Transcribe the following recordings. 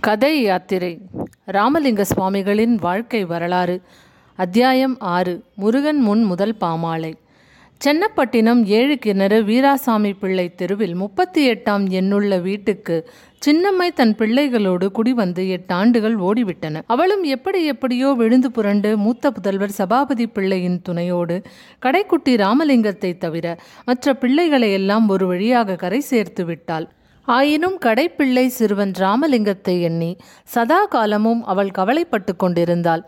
கதை யாத்திரை. ராமலிங்க சுவாமிகளின் வாழ்க்கை வரலாறு. அத்தியாயம் ஆறு. முருகன் முன் முதல் பாமாலை. சென்னப்பட்டினம் ஏழு கிணறு வீராசாமி பிள்ளை தெருவில் முப்பத்தி எட்டாம் எண்ணுள்ள வீட்டுக்கு சின்னம்மை தன் பிள்ளைகளோடு குடிவந்து எட்டாண்டுகள் ஓடிவிட்டன. அவளும் எப்படி எப்படியோ விழுந்து புரண்டு மூத்த புதல்வர் சபாபதி பிள்ளையின் துணையோடு கடைக்குட்டி ராமலிங்கத்தை தவிர மற்ற பிள்ளைகளை எல்லாம் ஒரு வழியாக கரை சேர்த்து விட்டாள். ஆயினும் கடைப்பிள்ளை சிறுவன் ராமலிங்கத்தை எண்ணி சதா காலமும் அவள் கவலைப்பட்டு கொண்டிருந்தாள்.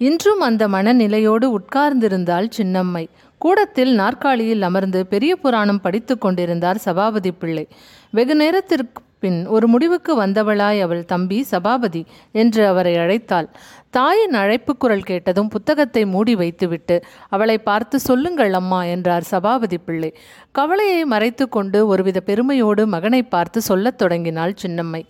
இன்றும் அந்த மனநிலையோடு உட்கார்ந்திருந்தாள் சின்னம்மை. கூடத்தில் நாற்காலியில் அமர்ந்து பெரிய புராணம் படித்து கொண்டிருந்தார் சபாபதி பிள்ளை. வெகு நேரத்திற்கு பின் ஒரு முடிவுக்கு வந்தவளாய் அவள் தம்பி சபாபதி என்று அவரை அழைத்தாள். தாயின் அழைப்பு குரல் கேட்டதும் புத்தகத்தை மூடி வைத்துவிட்டு அவளை பார்த்து சொல்லுங்கள் அம்மா என்றார் சபாபதி பிள்ளை. கவலையை மறைத்து கொண்டு ஒருவித பெருமையோடு மகனை பார்த்து சொல்லத் தொடங்கினாள் சின்னம்மை.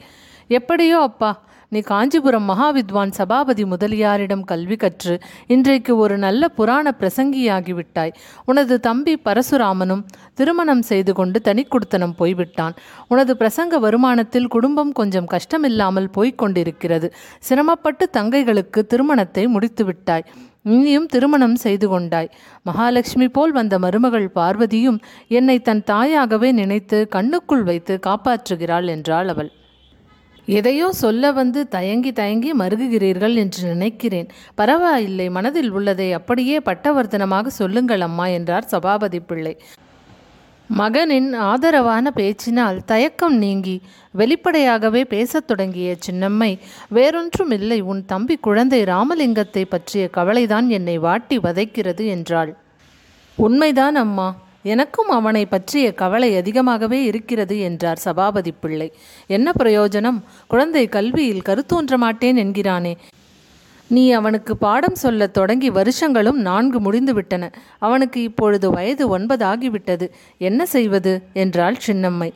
எப்படியோ அப்பா நீ காஞ்சிபுரம் மகாவித்வான் சபாபதி முதலியாரிடம் கல்வி கற்று இன்றைக்கு ஒரு நல்ல புராண பிரசங்கியாகிவிட்டாய். உனது தம்பி பரசுராமனும் திருமணம் செய்து கொண்டு தனிக்குடுத்தனம் போய்விட்டான். உனது பிரசங்க வருமானத்தில் குடும்பம் கொஞ்சம் கஷ்டமில்லாமல் போய்க் கொண்டிருக்கிறது சிரமப்பட்டு தங்கைகளுக்கு திருமணத்தை முடித்துவிட்டாய். இனியும் திருமணம் செய்து கொண்டாய். மகாலட்சுமி போல் வந்த மருமகள் பார்வதியும் என்னை தன் தாயாகவே நினைத்து கண்ணுக்குள் வைத்து காப்பாற்றுகிறாள் என்றாள் அவள். எதையோ சொல்ல வந்து தயங்கி தயங்கி மருகுகிறீர்கள் என்று நினைக்கிறேன். பரவாயில்லை மனதில் உள்ளதை அப்படியே பட்டவர்த்தனமாக சொல்லுங்கள் அம்மா என்றார் சபாபதி பிள்ளை. மகனின் ஆதரவான பேச்சினால் தயக்கம் நீங்கி வெளிப்படையாகவே பேசத் தொடங்கிய சின்னம்மை வேறொன்றும் இல்லை உன் தம்பி குழந்தை ராமலிங்கத்தை பற்றிய கவலைதான் என்னை வாட்டி வதைக்கிறது என்றாள். உண்மைதான் அம்மா. எனக்கும் அவனை பற்றிய கவலை அதிகமாகவே இருக்கிறது என்றார் சபாபதி பிள்ளை. என்ன பிரயோஜனம்? குழந்தை கல்வியில் கருத்தோன்ற மாட்டேன் என்கிறானே. நீ அவனுக்கு பாடம் சொல்லத் தொடங்கி வருஷங்களும் நான்கு முடிந்துவிட்டன. அவனுக்கு இப்பொழுது வயது ஒன்பதாகிவிட்டது. என்ன செய்வது? என்றாள் சின்னம்மை.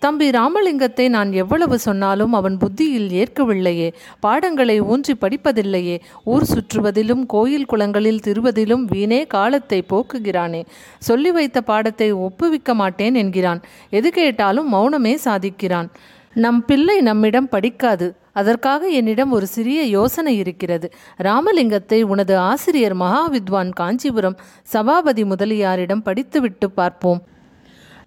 தம்பி ராமலிங்கத்தை நான் எவ்வளவு சொன்னாலும் அவன் புத்தியில் ஏற்கவில்லையே. பாடங்களை ஊன்றி படிப்பதில்லையே. ஊர் சுற்றுவதிலும் கோயில் குளங்களில் திருவதிலும் வீணே காலத்தை போக்குகிறானே. சொல்லி வைத்த பாடத்தை ஒப்புவிக்க மாட்டேன் என்கிறான். எது கேட்டாலும் மௌனமே சாதிக்கிறான். நம் பிள்ளை நம்மிடம் படிக்காது. அதற்காக என்னிடம் ஒரு சிறிய யோசனை இருக்கிறது. ராமலிங்கத்தை உனது ஆசிரியர் மகாவித்வான் காஞ்சிபுரம் சபாபதி முதலியாரிடம் படித்துவிட்டு பார்ப்போம்.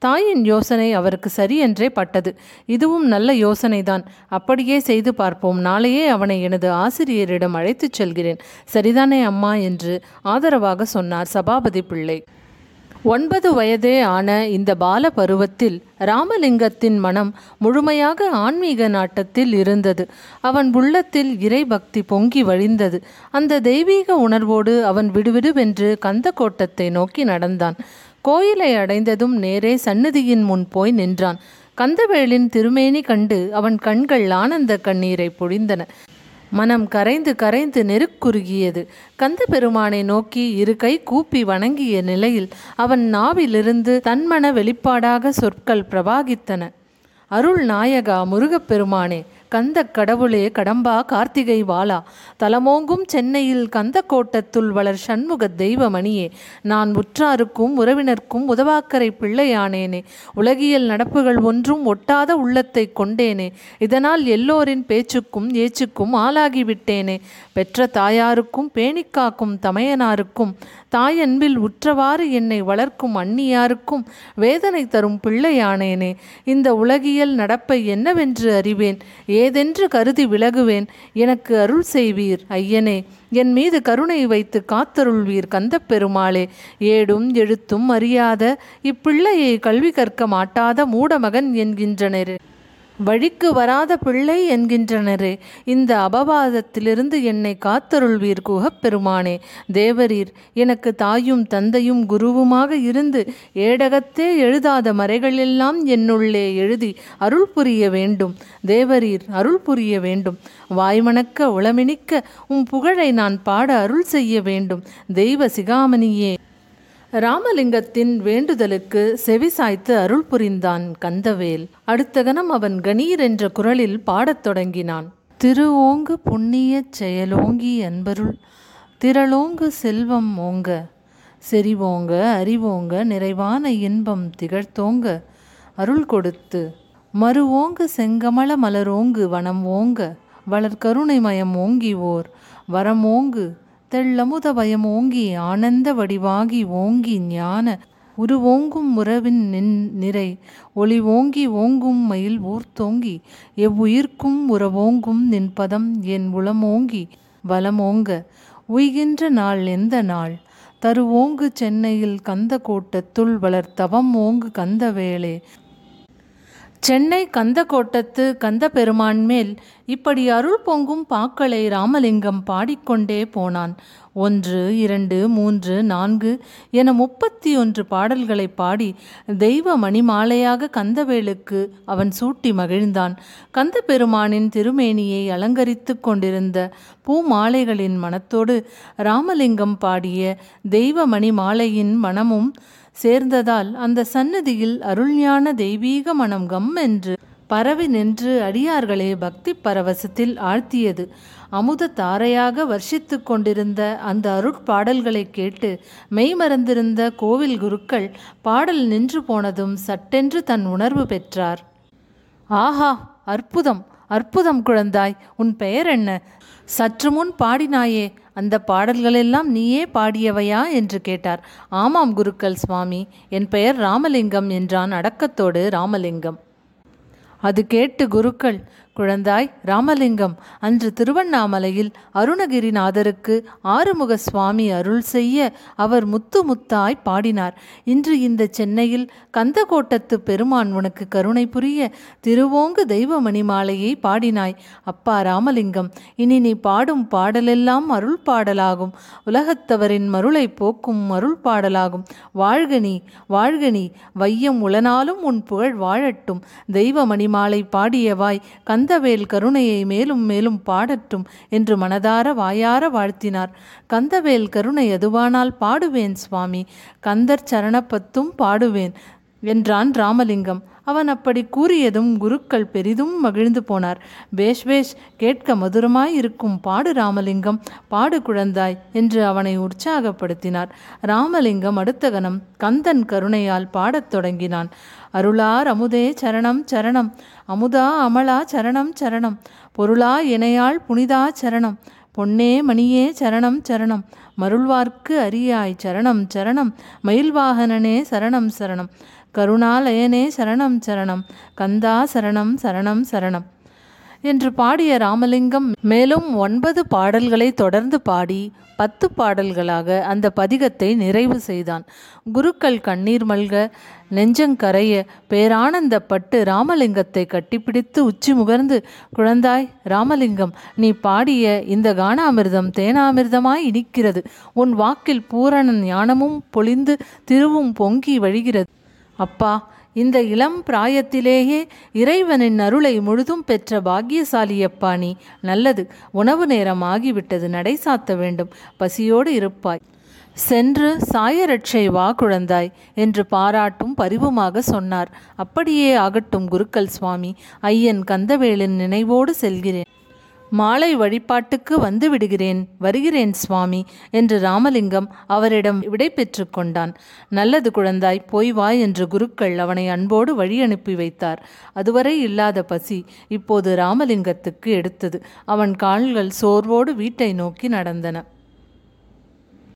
தாயின் யோசனை அவருக்கு சரியென்றே பட்டது. இதுவும் நல்ல யோசனைதான். அப்படியே செய்து பார்ப்போம். நாளையே அவனை எனது ஆசிரியரிடம் அழைத்துச் செல்கிறேன். சரிதானே அம்மா என்று ஆதரவாக சொன்னார் சபாபதி பிள்ளை. ஒன்பது வயதே ஆன இந்த பால பருவத்தில் ராமலிங்கத்தின் மனம் முழுமையாக ஆன்மீக நாட்டத்தில் இருந்தது. அவன் உள்ளத்தில் இறைபக்தி பொங்கி வழிந்தது. அந்த தெய்வீக உணர்வோடு அவன் விடுவிடுவென்று கந்தக்கோட்டத்தை நோக்கி நடந்தான். கோயிலை அடைந்ததும் நேரே சந்நிதியின் முன் போய் நின்றான். கந்தவேலின் திருமேனி கண்டு அவன் கண்கள் ஆனந்த கண்ணீரை பொழிந்தன. மனம் கரைந்து கரைந்து நெருக்குறுகியது. கந்த பெருமானை நோக்கி இரு கை கூப்பி வணங்கிய நிலையில் அவன் நாவிலிருந்து தன்மன வெளிப்பாடாக சொற்கள் பிரபாகித்தன அருள் நாயகா முருகப்பெருமானே கந்த கடவுளே கடம்பா கார்த்திகை வாலா. தலமோங்கும் சென்னையில் கந்த கோட்டத்துள் வளர் சண்முக தெய்வமணியே. நான் உற்றாருக்கும் உறவினர்க்கும் உதவாக்கரை பிள்ளையானேனே. உலகியல் நடப்புகள் ஒன்றும் ஒட்டாத உள்ளத்தை கொண்டேனே. இதனால் எல்லோரின் பேச்சுக்கும் ஏச்சுக்கும் ஆளாகிவிட்டேனே. பெற்ற தாயாருக்கும் பேணிக்காக்கும் தமையனாருக்கும் தாயன்பில் உற்றவாறு என்னை வளர்க்கும் அந்நியாருக்கும் வேதனை தரும் பிள்ளையானேனே இந்த உலகியல் நடப்பை என்னவென்று அறிவேன்? ஏதென்று கருதி விலகுவேன்? எனக்கு அருள் செய்வீர் ஐயனே என் மீது கருணை வைத்து காத்தருள்வீர் கந்தப் பெருமாளே ஏடும் எழுத்தும் அறியாத இப்பிள்ளையை கல்வி கற்க மாட்டாத மூடமகன் என்கின்றனர். வழிக்கு வராத பிள்ளை என்கின்றனரே இந்த அபவாதத்திலிருந்து என்னை காத்தருள்வீர் குகப்பெருமானே தேவரீர் எனக்கு தாயும் தந்தையும் குருவுமாக இருந்து ஏடகத்தே எழுதாத மறைகளெல்லாம் என்னுள்ளே எழுதி அருள் புரிய வேண்டும். தேவரீர் அருள் புரிய வேண்டும். வாய்மணக்க உளமினிக்க உம் புகழை நான் பாட அருள் செய்ய வேண்டும். தெய்வ சிகாமணியே ராமலிங்கத்தின் வேண்டுதலுக்கு செவி சாய்த்து அருள் புரிந்தான் கந்தவேல். அடுத்த கணம் அவன் கணீர் என்ற குரலில் பாடத் தொடங்கினான். திருவோங்கு புண்ணியச் செயலோங்கி அன்பருள் திரளோங்கு செல்வம் ஓங்க செறிவோங்க அறிவோங்க நிறைவான இன்பம் திகழ்த்தோங்க அருள் கொடுத்து மறுவோங்க செங்கமல மலரோங்கு வனம் ஓங்க வளர் கருணைமயம் ஓங்கி ஓர் வரமோங்கு தெள்ளமுத பயம் ஓங்கி ஆனந்த வடிவாகி ஓங்கி ஞான உருவோங்கும் உறவின் நின் நிறை ஒளி ஓங்கி ஓங்கும் மயில் ஊர்த்தோங்கி எவ்வுயிர்க்கும் உறவோங்கும் நின் பதம் என் உளமோங்கி வலமோங்க உய்கின்ற நாள் எந்த நாள்? தருவோங்கு சென்னையில் கந்த கோட்டத்துள் வளர் தவம் ஓங்கு கந்த வேளே சென்னை கந்தக்கோட்டத்து கந்த பெருமான் மேல் இப்படி அருள் பொங்கும் பாக்களை ராமலிங்கம் பாடிக்கொண்டே போனான். ஒன்று இரண்டு மூன்று நான்கு என முப்பத்தி ஒன்று பாடல்களை பாடி தெய்வ மணிமாலையாக கந்தவேலுக்கு அவன் சூட்டி மகிழ்ந்தான். கந்த பெருமானின் திருமேனியை அலங்கரித்து கொண்டிருந்த பூமாலைகளின் மனத்தோடு ராமலிங்கம் பாடிய தெய்வ மணிமாலையின் மனமும் சேர்ந்ததால் அந்த சந்நிதியில் அருள்ஞான தெய்வீக மனம் கம் என்று பரவி நின்று அடியார்களே பக்தி பரவசத்தில் ஆழ்த்தியது. அமுத தாரையாக வர்ஷித்து கொண்டிருந்த அந்த அருட்பாடல்களை கேட்டு மெய்மறந்திருந்த கோவில் குருக்கள் பாடல் நின்று போனதும் சட்டென்று தன் உணர்வு பெற்றார். ஆஹா! அற்புதம்! அற்புதம் குழந்தாய்! உன் பெயர் என்ன? சற்று முன் பாடினாயே அந்த பாடல்களெல்லாம் நீயே பாடியவையா? என்று கேட்டார். ஆமாம் குருக்கள் சுவாமி என் பெயர் ராமலிங்கம் என்றான் அடக்கத்தோடு ராமலிங்கம். அது கேட்டு குருக்கள் குழந்தாய் ராமலிங்கம். அன்று திருவண்ணாமலையில் அருணகிரிநாதருக்கு ஆறுமுக சுவாமி அருள் செய்ய அவர் முத்து முத்தாய் பாடினார். இன்று இந்த சென்னையில் கந்தகோட்டத்து பெருமான் உனக்கு கருணை புரிய திருவோங்கு தெய்வ மணிமாலையை பாடினாய். அப்பா ராமலிங்கம் இனி நீ பாடும் பாடலெல்லாம் அருள் பாடலாகும். உலகத்தவரின் மருளை போக்கும் அருள் பாடலாகும். வாழ்கனி வாழ்கனி வையம் உளனாலும் உன் புகழ் வாழட்டும். தெய்வ மணிமாலை பாடியவாய் கந்தவேல் கருணையை மேலும் மேலும் பாடட்டும் என்று மனதார வாயார வாழ்த்தினார். கந்தவேல் கருணை எதுவானால் பாடுவேன் சுவாமி. கந்தர் சரணப்பத்தும் பாடுவேன். என்றான் ராமலிங்கம். அவன் அப்படி கூறியதும் குருக்கள் பெரிதும் மகிழ்ந்து போனார். பேஷ் பேஷ் கேட்க மதுரமாய் இருக்கும் பாடு ராமலிங்கம் பாடு குழந்தாய் என்று அவனை உற்சாகப்படுத்தினார். ராமலிங்கம் அடுத்த கணம் கந்தன் கருணையால் பாடத் தொடங்கினான். அருளார் அமுதே சரணம் சரணம். அமுதா அமலா சரணம் சரணம். பொருளா இணையாள் புனிதா சரணம். பொன்னே மணியே சரணம் சரணம். மருள்வார்க்கு அரியாய் சரணம் சரணம். மயில்வாகனனே சரணம் சரணம். கருணாலயனே சரணம் சரணம். கந்தா சரணம் சரணம் சரணம். என்று பாடிய ராமலிங்கம் மேலும் ஒன்பது பாடல்களை தொடர்ந்து பாடி பத்து பாடல்களாக அந்த பதிகத்தை நிறைவு செய்தான். குருக்கள் கண்ணீர் மல்க நெஞ்சங்கரைய பேரானந்தப்பட்டு ராமலிங்கத்தை கட்டிப்பிடித்து உச்சி முகர்ந்து குழந்தாய் ராமலிங்கம் நீ பாடிய இந்த கானாமிர்தம் தேனாமிர்தமாய் இனிக்கிறது. உன் வாக்கில் பூரண ஞானமும் பொழிந்து திருவும் பொங்கி வழிகிறது. அப்பா இந்த இளம் பிராயத்திலேயே இறைவனின் அருளை முழுதும் பெற்ற பாக்கியசாலியப்பா நீ. நல்லது உணவு நேரம் ஆகிவிட்டது நடை சாத்த வேண்டும் பசியோடு இருப்பாய். சென்று சாயரட்சை வா குழந்தாய் என்று பாராட்டும் பரிவுமாக சொன்னார். அப்படியே ஆகட்டும் குருக்கள் சுவாமி ஐயன் கந்தவேலின் நினைவோடு செல்கிறேன். மாலை வழிபாட்டுக்கு வந்து விடுகிறேன் வருகிறேன் சுவாமி என்று ராமலிங்கம் அவரிடம் விடை பெற்று கொண்டான். நல்லது குழந்தாய் போய் வா என்று குருக்கள் அவனை அன்போடு வழி அனுப்பி வைத்தார். அதுவரை இல்லாத பசி இப்போது ராமலிங்கத்துக்கு எடுத்தது. அவன் கால்கள் சோர்வோடு வீட்டை நோக்கி நடந்தன.